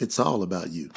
It's all about you.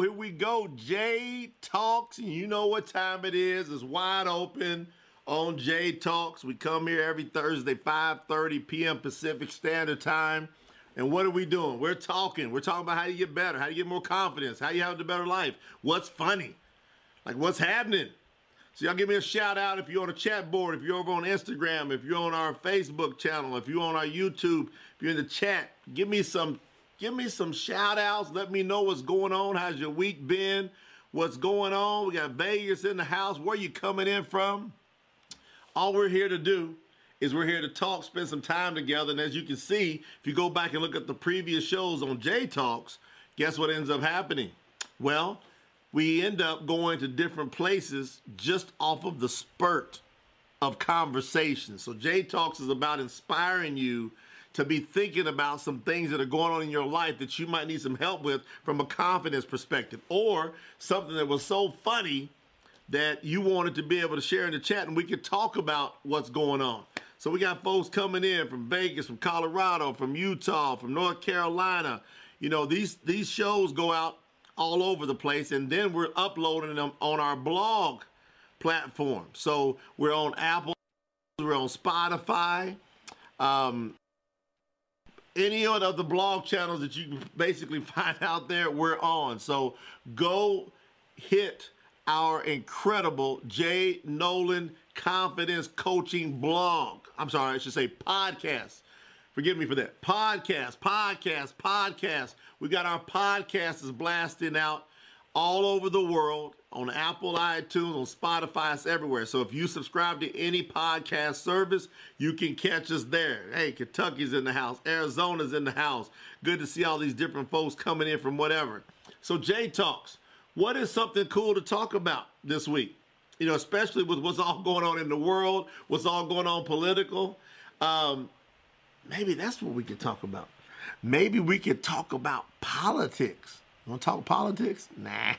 Here we go. Jay Talks. You know what time it is. It's wide open on Jay Talks. We come here every Thursday, 5:30 p.m. Pacific Standard Time. And what are we doing? We're talking. We're talking about how you get better, how you get more confidence, how you have a better life, what's funny, like what's happening. So y'all give me a shout out if you're on a chat board, if you're over on Instagram, if you're on our Facebook channel, if you're on our YouTube, if you're in the chat, give me some give me some shout outs. Let me know what's going on. How's your week been? What's going on? We got Vegas in the house. Where you coming in from? All we're here to do is we're here to talk, spend some time together. And as you can see, if you go back and look at the previous shows on Jay Talks, guess what ends up happening? Well, we end up going to different places just off of the spurt of conversation. So Jay Talks is about inspiring you to be thinking about some things that are going on in your life that you might need some help with from a confidence perspective or something that was so funny that you wanted to be able to share in the chat and we could talk about what's going on. So we got folks coming in from Vegas, from Colorado, from Utah, from North Carolina. You know, these these shows go out all over the place and then we're uploading them on our blog platform. So we're on Apple, we're on Spotify, um, any of the blog channels that you can basically find out there, we're on. So go hit our incredible Jay Noland Confidence Coaching blog. I'm sorry, I should say podcast. Forgive me for that. Podcast, podcast, podcast. We got our podcast is blasting out all over the world on Apple, iTunes, on Spotify, it's everywhere. So if you subscribe to any podcast service, you can catch us there. Hey, Kentucky's in the house, Arizona's in the house. Good to see all these different folks coming in from whatever. So Jay Talks, what is something cool to talk about this week? You know, especially with what's all going on in the world, what's all going on political. Um, maybe that's what we could talk about. Maybe we could talk about politics. Want to talk politics? Nah.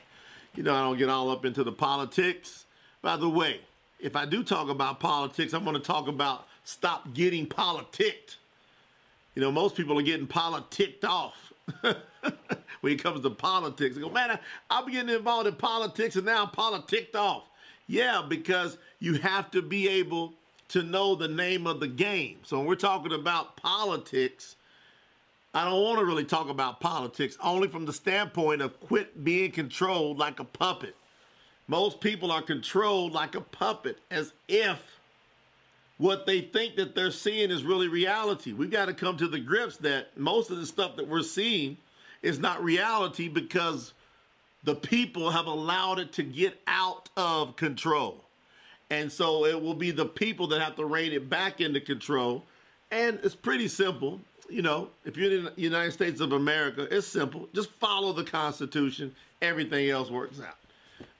You know, I don't get all up into the politics. By the way, if I do talk about politics, I'm going to talk about stop getting politicked. You know, most people are getting politicked off when it comes to politics. They go, man, I, I'm getting involved in politics and now I'm politicked off. Yeah, because you have to be able to know the name of the game. So when we're talking about politics, I don't want to really talk about politics only from the standpoint of quit being controlled like a puppet. Most people are controlled like a puppet as if what they think that they're seeing is really reality. We've got to come to the grips that most of the stuff that we're seeing is not reality because the people have allowed it to get out of control. And so it will be the people that have to rein it back into control. And it's pretty simple. You know, if you're in the United States of America, it's simple. Just follow the Constitution. Everything else works out.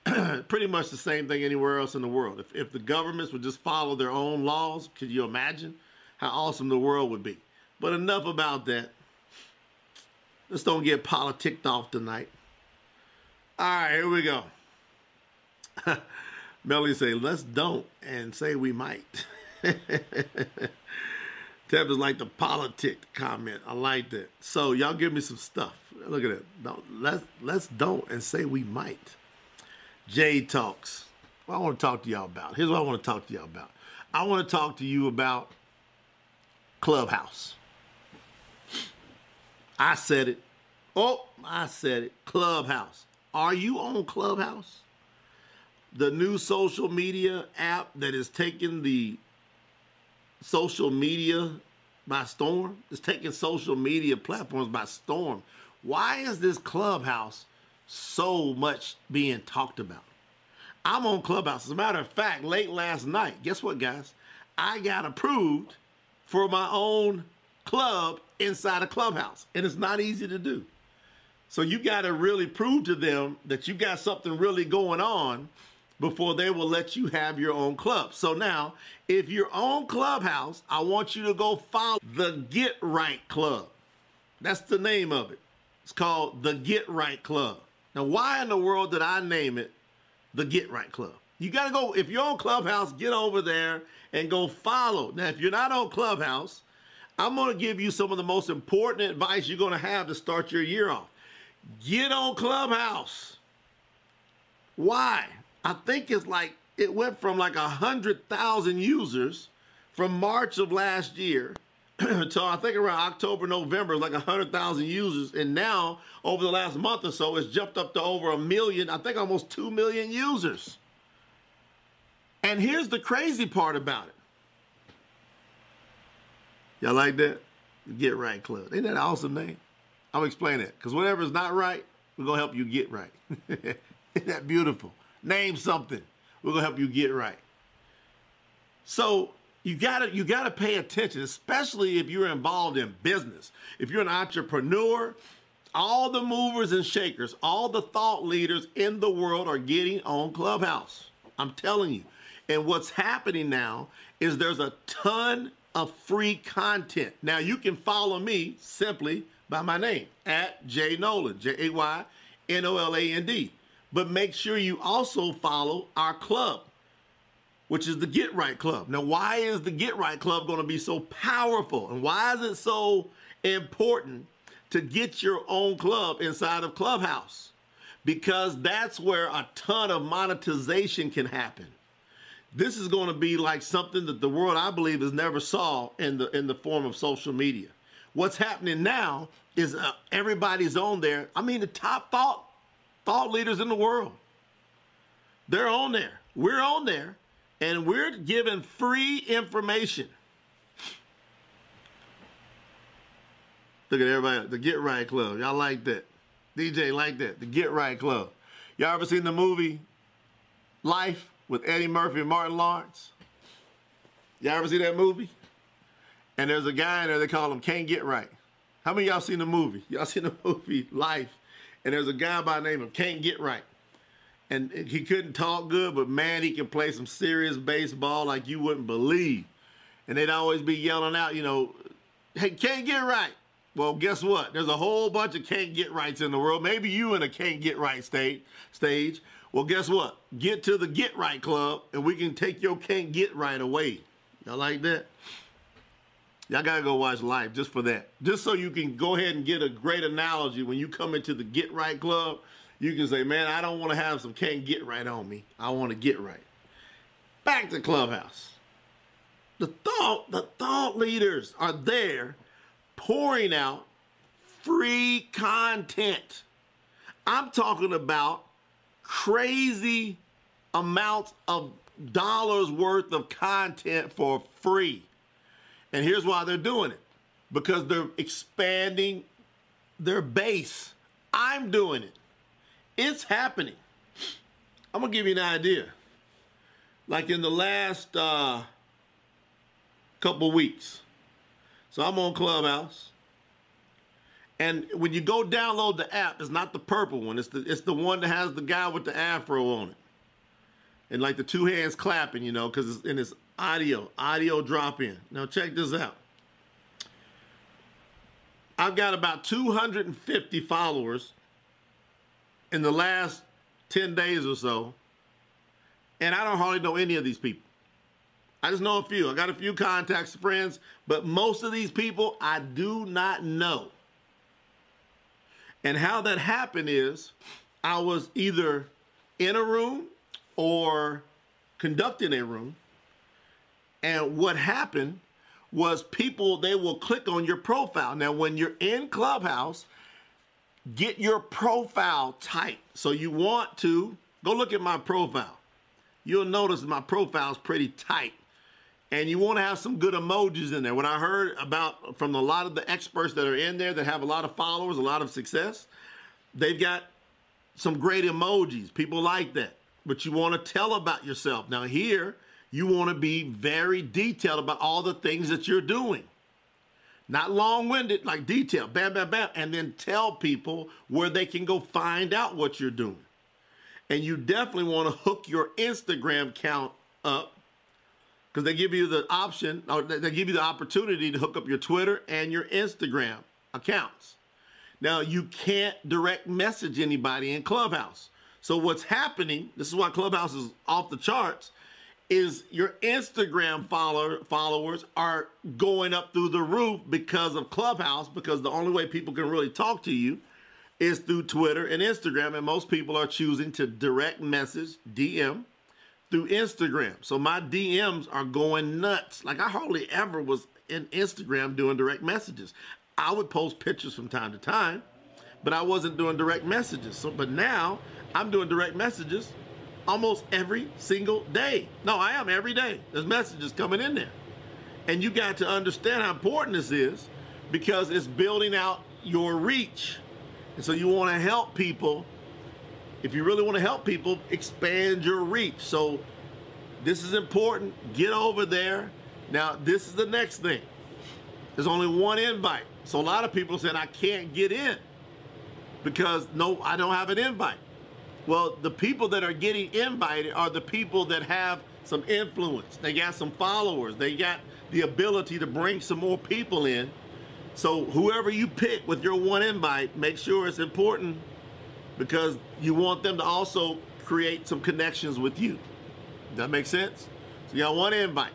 pretty much the same thing anywhere else in the world. If, if the governments would just follow their own laws, could you imagine how awesome the world would be? But enough about that. Let's don't get politicked off tonight. All right, here we go. Melly say, let's don't and say we might. Teb is like the politic comment. I like that. So y'all give me some stuff. Look at it. No, let's let's don't and say we might. Jay talks. What I want to talk to y'all about. Here's what I want to talk to y'all about. I want to talk to you about Clubhouse. I said it. Oh, I said it. Clubhouse. Are you on Clubhouse? The new social media app that is taking the social media by storm. It's taking social media platforms by storm. Why is this Clubhouse so much being talked about? I'm on Clubhouse. As a matter of fact, late last night, guess what, guys? I got approved for my own club inside a clubhouse, and it's not easy to do. So you got to really prove to them that you got something really going on before they will let you have your own club. So now, if you're on Clubhouse, I want you to go follow the Get Right Club. That's the name of it. It's called the Get Right Club. Now, why in the world did I name it the Get Right Club? You got to go, if you're on Clubhouse, get over there and go follow. Now, if you're not on Clubhouse, I'm going to give you some of the most important advice you're going to have to start your year off. Get on Clubhouse. Why? I think it's like it went from like a hundred thousand users from March of last year until I think around October, November, like a hundred thousand users, and now over the last month or so, it's jumped up to over a million. I think almost two million users. And here's the crazy part about it. Y'all like that? Get Right Club. Ain't that an awesome name? I'll explain it. Because whatever's not right, we're going to help you get right. Isn't that beautiful? Name something. We're to help you get right. So you gotta you gotta pay attention, especially if you're involved in business. If you're an entrepreneur, all the movers and shakers, all the thought leaders in the world are getting on Clubhouse. I'm telling you. And what's happening now is there's a ton of free content. Now you can follow me simply by my name at Jay Noland, J A Y N O L A N D. But make sure you also follow our club, which is the Get Right Club. Now, why is the Get Right Club going to be so powerful? And why is it so important to get your own club inside of Clubhouse? Because that's where a ton of monetization can happen this is going to be like something that the world I believe has never saw in the in the form of social media. What's happening now is uh, everybody's on there. I mean, the top thought thought leaders in the world. They're on there. We're on there, and we're giving free information. Look at everybody, the Get Right Club. Y'all like that? DJ like that? The Get Right Club. Y'all ever seen the movie Life? with Eddie Murphy and Martin Lawrence. Y'all ever see that movie? And there's a guy in there, they call him Can't Get Right. How many y'all seen the movie? Y'all seen the movie Life? And there's a guy by the name of Can't Get Right. And he couldn't talk good, but man, he can play some serious baseball like you wouldn't believe. And they'd always be yelling out, you know, hey, can't get right. Well, guess what? There's a whole bunch of can't get rights in the world. Maybe you in a can't get right state stage. Well, guess what? Get to the Get Right Club and we can take your can't get right away. Y'all like that? Y'all gotta go watch live just for that. Just so you can go ahead and get a great analogy when you come into the Get Right Club. You can say, man, I don't want to have some can't get right on me. I want to get right. Back to Clubhouse. The thought, the thought leaders are there pouring out free content. I'm talking about crazy amounts of dollars worth of content for free. And here's why they're doing it because they're expanding their base. I'm doing it, it's happening. I'm gonna give you an idea. Like in the last uh, couple weeks, so I'm on Clubhouse. And when you go download the app, it's not the purple one. It's the it's the one that has the guy with the afro on it. And like the two hands clapping, you know, because it's in this audio, audio drop in. Now check this out. I've got about 250 followers in the last 10 days or so. And I don't hardly know any of these people. I just know a few. I got a few contacts, friends, but most of these people I do not know. And how that happened is I was either in a room or conducting a room. And what happened was people, they will click on your profile. Now, when you're in Clubhouse, get your profile tight. So you want to go look at my profile. You'll notice my profile is pretty tight and you want to have some good emojis in there. What I heard about from a lot of the experts that are in there that have a lot of followers, a lot of success, they've got some great emojis. People like that. But you want to tell about yourself. Now, here, you want to be very detailed about all the things that you're doing. Not long winded, like detail, bam, bam, bam, and then tell people where they can go find out what you're doing. And you definitely want to hook your Instagram account up because they give you the option or they give you the opportunity to hook up your Twitter and your Instagram accounts. Now, you can't direct message anybody in Clubhouse. So, what's happening, this is why Clubhouse is off the charts, is your Instagram follower, followers are going up through the roof because of Clubhouse, because the only way people can really talk to you is through Twitter and Instagram. And most people are choosing to direct message, DM, through Instagram. So my DMs are going nuts. Like I hardly ever was in Instagram doing direct messages. I would post pictures from time to time, but I wasn't doing direct messages. So, but now I'm doing direct messages almost every single day. No, I am every day. There's messages coming in there. And you got to understand how important this is because it's building out your reach. And so you want to help people. If you really want to help people, expand your reach. So this is important. Get over there. Now, this is the next thing. There's only one invite. So a lot of people said, I can't get in because no, I don't have an invite. Well, the people that are getting invited are the people that have some influence. They got some followers. They got the ability to bring some more people in. So whoever you pick with your one invite, make sure it's important because you want them to also create some connections with you. Does that make sense? So you got one invite.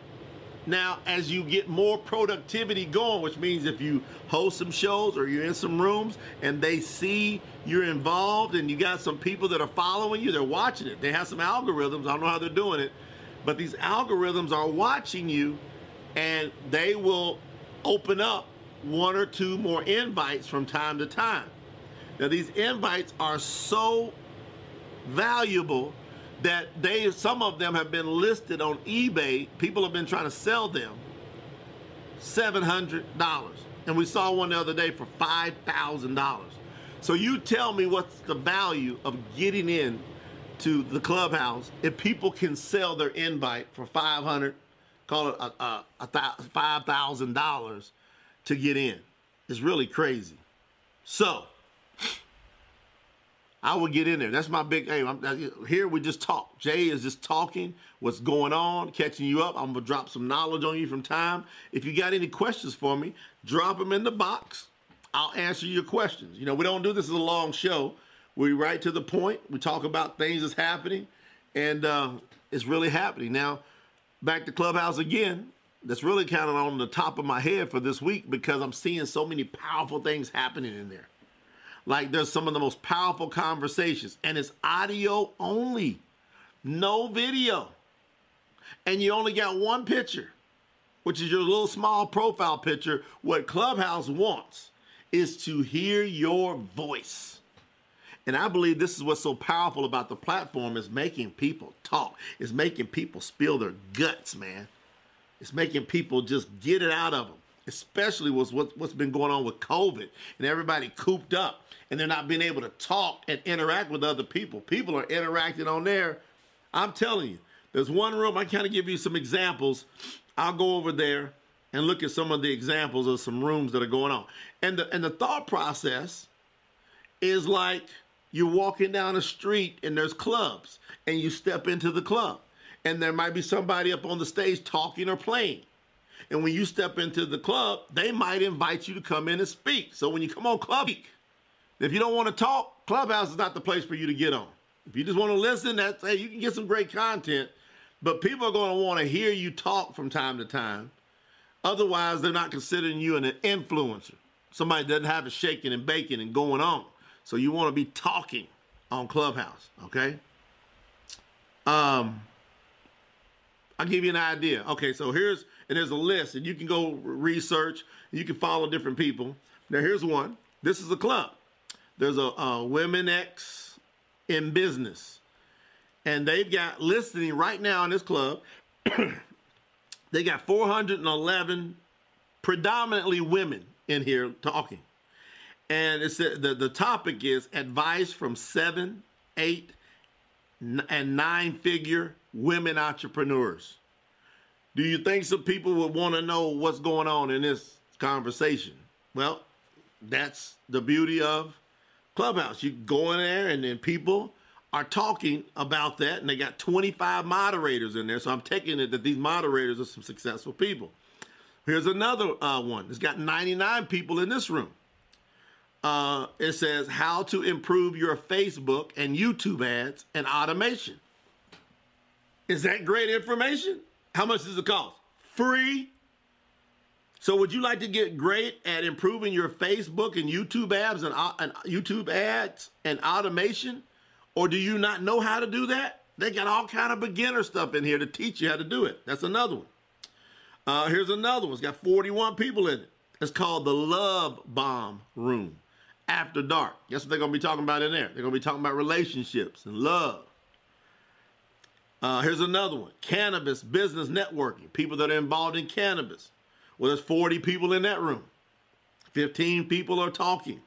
Now, as you get more productivity going, which means if you host some shows or you're in some rooms and they see you're involved and you got some people that are following you, they're watching it. They have some algorithms. I don't know how they're doing it, but these algorithms are watching you and they will open up one or two more invites from time to time. Now, these invites are so valuable that they some of them have been listed on eBay. People have been trying to sell them seven hundred dollars, and we saw one the other day for five thousand dollars. So you tell me what's the value of getting in to the clubhouse if people can sell their invite for five hundred, call it a, a, a five thousand dollars to get in. It's really crazy. So I would get in there. That's my big aim. I'm, here we just talk. Jay is just talking what's going on, catching you up. I'm gonna drop some knowledge on you from time. If you got any questions for me, drop them in the box. I'll answer your questions. You know, we don't do this as a long show. We right to the point. We talk about things that's happening, and uh, it's really happening. Now, back to Clubhouse again. That's really kind of on the top of my head for this week because I'm seeing so many powerful things happening in there. Like there's some of the most powerful conversations, and it's audio only, no video. And you only got one picture, which is your little small profile picture. What Clubhouse wants is to hear your voice. And I believe this is what's so powerful about the platform is making people talk. It's making people spill their guts, man. It's making people just get it out of them, especially with what's been going on with COVID and everybody cooped up and they're not being able to talk and interact with other people. People are interacting on there. I'm telling you, there's one room, I kind of give you some examples. I'll go over there and look at some of the examples of some rooms that are going on. And the, and the thought process is like you're walking down a street and there's clubs and you step into the club and there might be somebody up on the stage talking or playing. And when you step into the club, they might invite you to come in and speak. So when you come on club, speak. If you don't want to talk, Clubhouse is not the place for you to get on. If you just want to listen, that's hey, you can get some great content, but people are going to want to hear you talk from time to time. Otherwise, they're not considering you an influencer. Somebody doesn't have it shaking and baking and going on. So you want to be talking on Clubhouse, okay? Um, I'll give you an idea. Okay, so here's and there's a list, and you can go research. You can follow different people. Now here's one. This is a club. There's a, a Women X in business, and they've got listening right now in this club. they got 411 predominantly women in here talking. And it's the, the topic is advice from seven, eight, and nine figure women entrepreneurs. Do you think some people would want to know what's going on in this conversation? Well, that's the beauty of Clubhouse. You go in there and then people are talking about that, and they got 25 moderators in there. So I'm taking it that these moderators are some successful people. Here's another uh, one. It's got 99 people in this room. Uh, it says how to improve your Facebook and YouTube ads and automation. Is that great information? How much does it cost? Free. So would you like to get great at improving your Facebook and YouTube ads and, uh, and YouTube ads and automation? Or do you not know how to do that? They got all kind of beginner stuff in here to teach you how to do it. That's another one. Uh, here's another one. It's got 41 people in it. It's called the Love Bomb Room after dark. Guess what they're going to be talking about in there? They're going to be talking about relationships and love. Uh, here's another one cannabis business networking. People that are involved in cannabis. Well, there's 40 people in that room, 15 people are talking.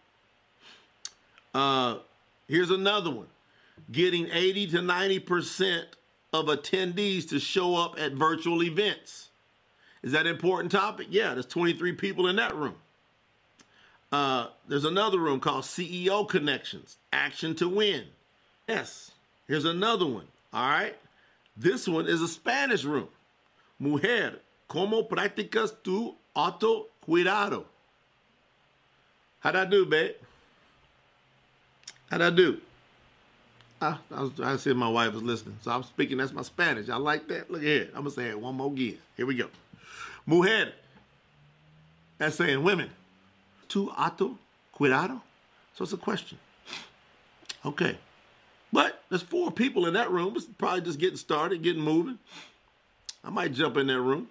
Uh, here's another one getting 80 to 90% of attendees to show up at virtual events. Is that an important topic? Yeah, there's 23 people in that room. Uh, there's another room called CEO Connections, Action to Win. Yes, here's another one. All right. This one is a Spanish room. Mujer, ¿cómo practicas tu auto cuidado? How'd I do, babe? How'd I do? I, I, was, I said my wife was listening, so I'm speaking. That's my Spanish. I like that. Look here. I'm gonna say it one more again. Here we go. Mujer. That's saying women tu auto cuidado? So it's a question. Okay. But there's four people in that room. It's probably just getting started, getting moving. I might jump in that room,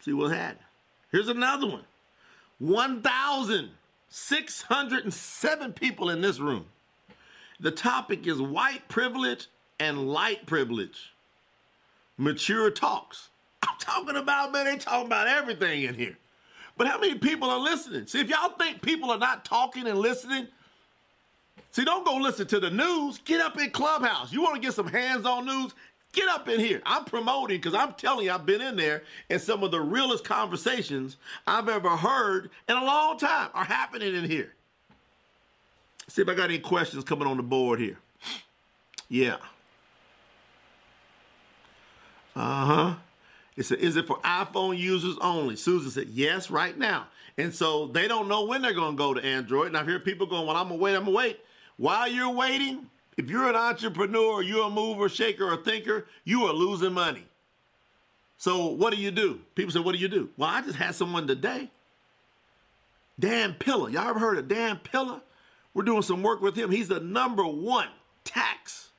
see what happening. Here's another one 1,607 people in this room. The topic is white privilege and light privilege. Mature talks. I'm talking about, man, they talking about everything in here. But how many people are listening? See, if y'all think people are not talking and listening, see, don't go listen to the news. Get up in Clubhouse. You want to get some hands on news? Get up in here. I'm promoting because I'm telling you, I've been in there, and some of the realest conversations I've ever heard in a long time are happening in here. See if I got any questions coming on the board here. Yeah. Uh huh. It said, is it for iPhone users only? Susan said, yes, right now. And so they don't know when they're going to go to Android. And I hear people going, well, I'm going to wait, I'm going to wait. While you're waiting, if you're an entrepreneur, you're a mover, shaker, or thinker, you are losing money. So what do you do? People say, what do you do? Well, I just had someone today. Dan Pilla. Y'all ever heard of Dan Pilla? We're doing some work with him. He's the number one tax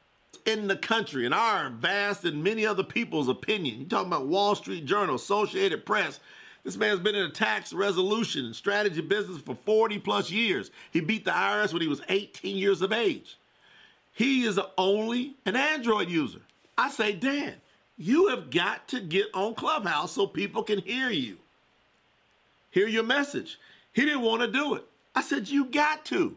in the country, in our vast and many other people's opinion. You talking about Wall Street Journal, Associated Press. This man's been in a tax resolution and strategy business for 40 plus years. He beat the IRS when he was 18 years of age. He is only an Android user. I say, Dan, you have got to get on Clubhouse so people can hear you, hear your message. He didn't want to do it. I said, You got to.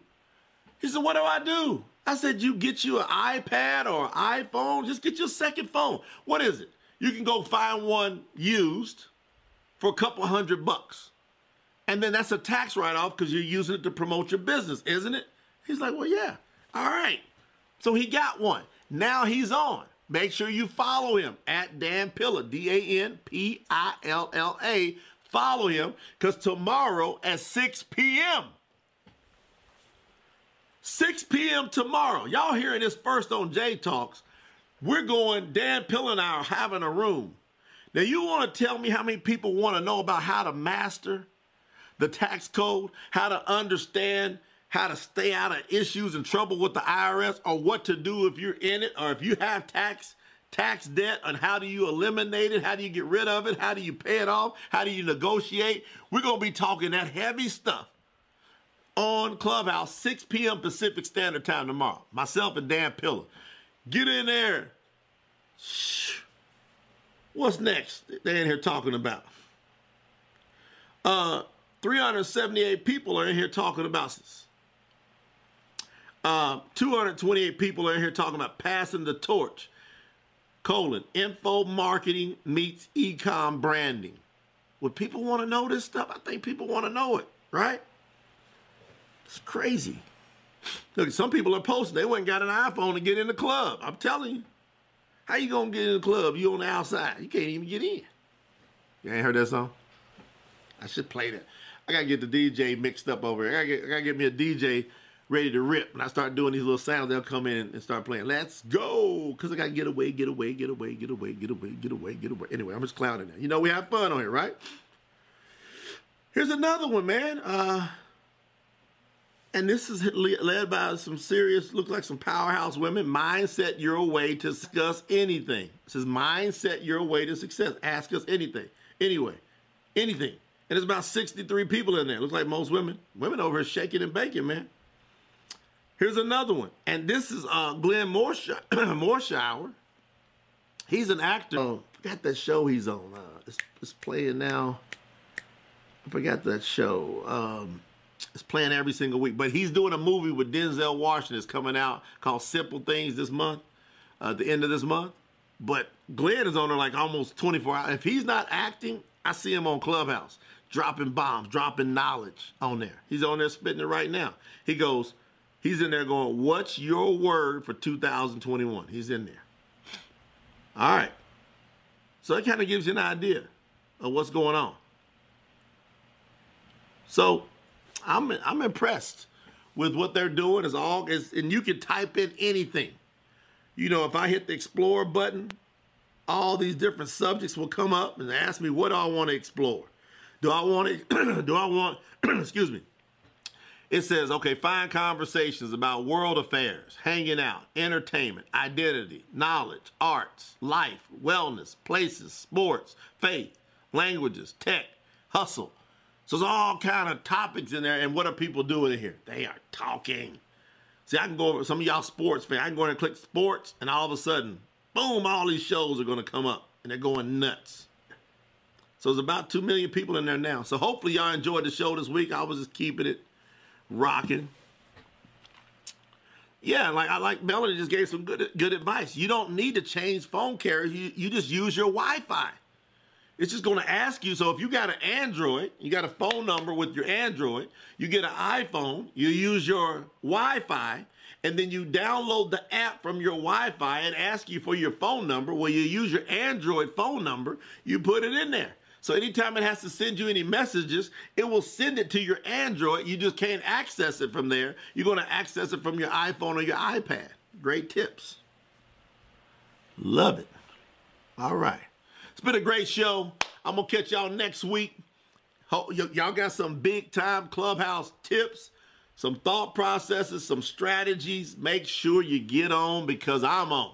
He said, What do I do? I said, you get you an iPad or an iPhone, just get your second phone. What is it? You can go find one used for a couple hundred bucks. And then that's a tax write off because you're using it to promote your business, isn't it? He's like, well, yeah. All right. So he got one. Now he's on. Make sure you follow him at Dan Pilla, D A N P I L L A. Follow him because tomorrow at 6 p.m., 6 p.m. tomorrow. Y'all hearing this first on Jay Talks. We're going, Dan Pilla and I are having a room. Now, you want to tell me how many people want to know about how to master the tax code, how to understand how to stay out of issues and trouble with the IRS, or what to do if you're in it, or if you have tax tax debt, and how do you eliminate it? How do you get rid of it? How do you pay it off? How do you negotiate? We're going to be talking that heavy stuff on Clubhouse, 6 p.m. Pacific Standard Time tomorrow. Myself and Dan Pilla. Get in there. Shh. What's next? They in here talking about. Uh, 378 people are in here talking about this. Uh, 228 people are in here talking about passing the torch. Colon, info marketing meets ecom branding. Would people want to know this stuff? I think people want to know it, right? It's crazy. Look, some people are posting. They went and got an iPhone to get in the club. I'm telling you. How you gonna get in the club? You on the outside. You can't even get in. You ain't heard that song? I should play that. I gotta get the DJ mixed up over here. I gotta get, I gotta get me a DJ ready to rip. When I start doing these little sounds, they'll come in and start playing. Let's go, cause I gotta get away, get away, get away, get away, get away, get away, get away. Anyway, I'm just clowning that. You know we have fun on here, right? Here's another one, man. Uh, and this is led by some serious, looks like some powerhouse women. Mindset your way to discuss anything. It says mindset your way to success. Ask us anything. Anyway, anything. And there's about 63 people in there. Looks like most women. Women over here shaking and baking, man. Here's another one. And this is uh, Glenn Morshower. He's an actor. Oh, forgot that show he's on. Uh, it's, it's playing now. I forgot that show. Um, it's playing every single week. But he's doing a movie with Denzel Washington. It's coming out called Simple Things this month, uh, the end of this month. But Glenn is on there like almost 24 hours. If he's not acting, I see him on Clubhouse dropping bombs, dropping knowledge on there. He's on there spitting it right now. He goes, he's in there going, What's your word for 2021? He's in there. All right. So it kind of gives you an idea of what's going on. So I'm I'm impressed with what they're doing. As all is, and you can type in anything. You know, if I hit the explore button, all these different subjects will come up and ask me what do I want to explore. Do I want to? do I want? excuse me. It says, okay, find conversations about world affairs, hanging out, entertainment, identity, knowledge, arts, life, wellness, places, sports, faith, languages, tech, hustle, so there's all kind of topics in there. And what are people doing in here? They are talking. See, I can go over some of y'all sports fans. I can go in and click sports, and all of a sudden, boom, all these shows are going to come up, and they're going nuts. So there's about 2 million people in there now. So hopefully y'all enjoyed the show this week. I was just keeping it rocking. Yeah, like I like Melody just gave some good good advice. You don't need to change phone carriers. You you just use your Wi-Fi. It's just going to ask you. So if you got an Android, you got a phone number with your Android, you get an iPhone, you use your Wi Fi, and then you download the app from your Wi Fi and ask you for your phone number. Well, you use your Android phone number, you put it in there. So anytime it has to send you any messages, it will send it to your Android. You just can't access it from there. You're going to access it from your iPhone or your iPad. Great tips. Love it. All right. It's been a great show. I'm going to catch y'all next week. Y'all got some big time clubhouse tips, some thought processes, some strategies. Make sure you get on because I'm on.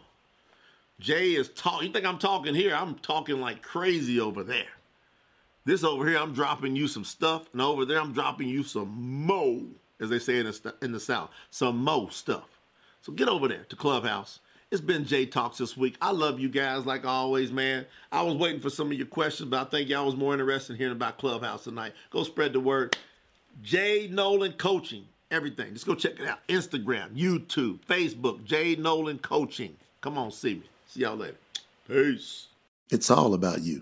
Jay is talking. You think I'm talking here? I'm talking like crazy over there. This over here, I'm dropping you some stuff, and over there, I'm dropping you some mo, as they say in the, in the South, some mo stuff. So get over there to Clubhouse it's been Jay Talks this week. I love you guys like always, man. I was waiting for some of your questions, but I think y'all was more interested in hearing about Clubhouse tonight. Go spread the word. Jay Noland Coaching, everything. Just go check it out. Instagram, YouTube, Facebook, Jay Noland Coaching. Come on, see me. See y'all later. Peace. It's all about you.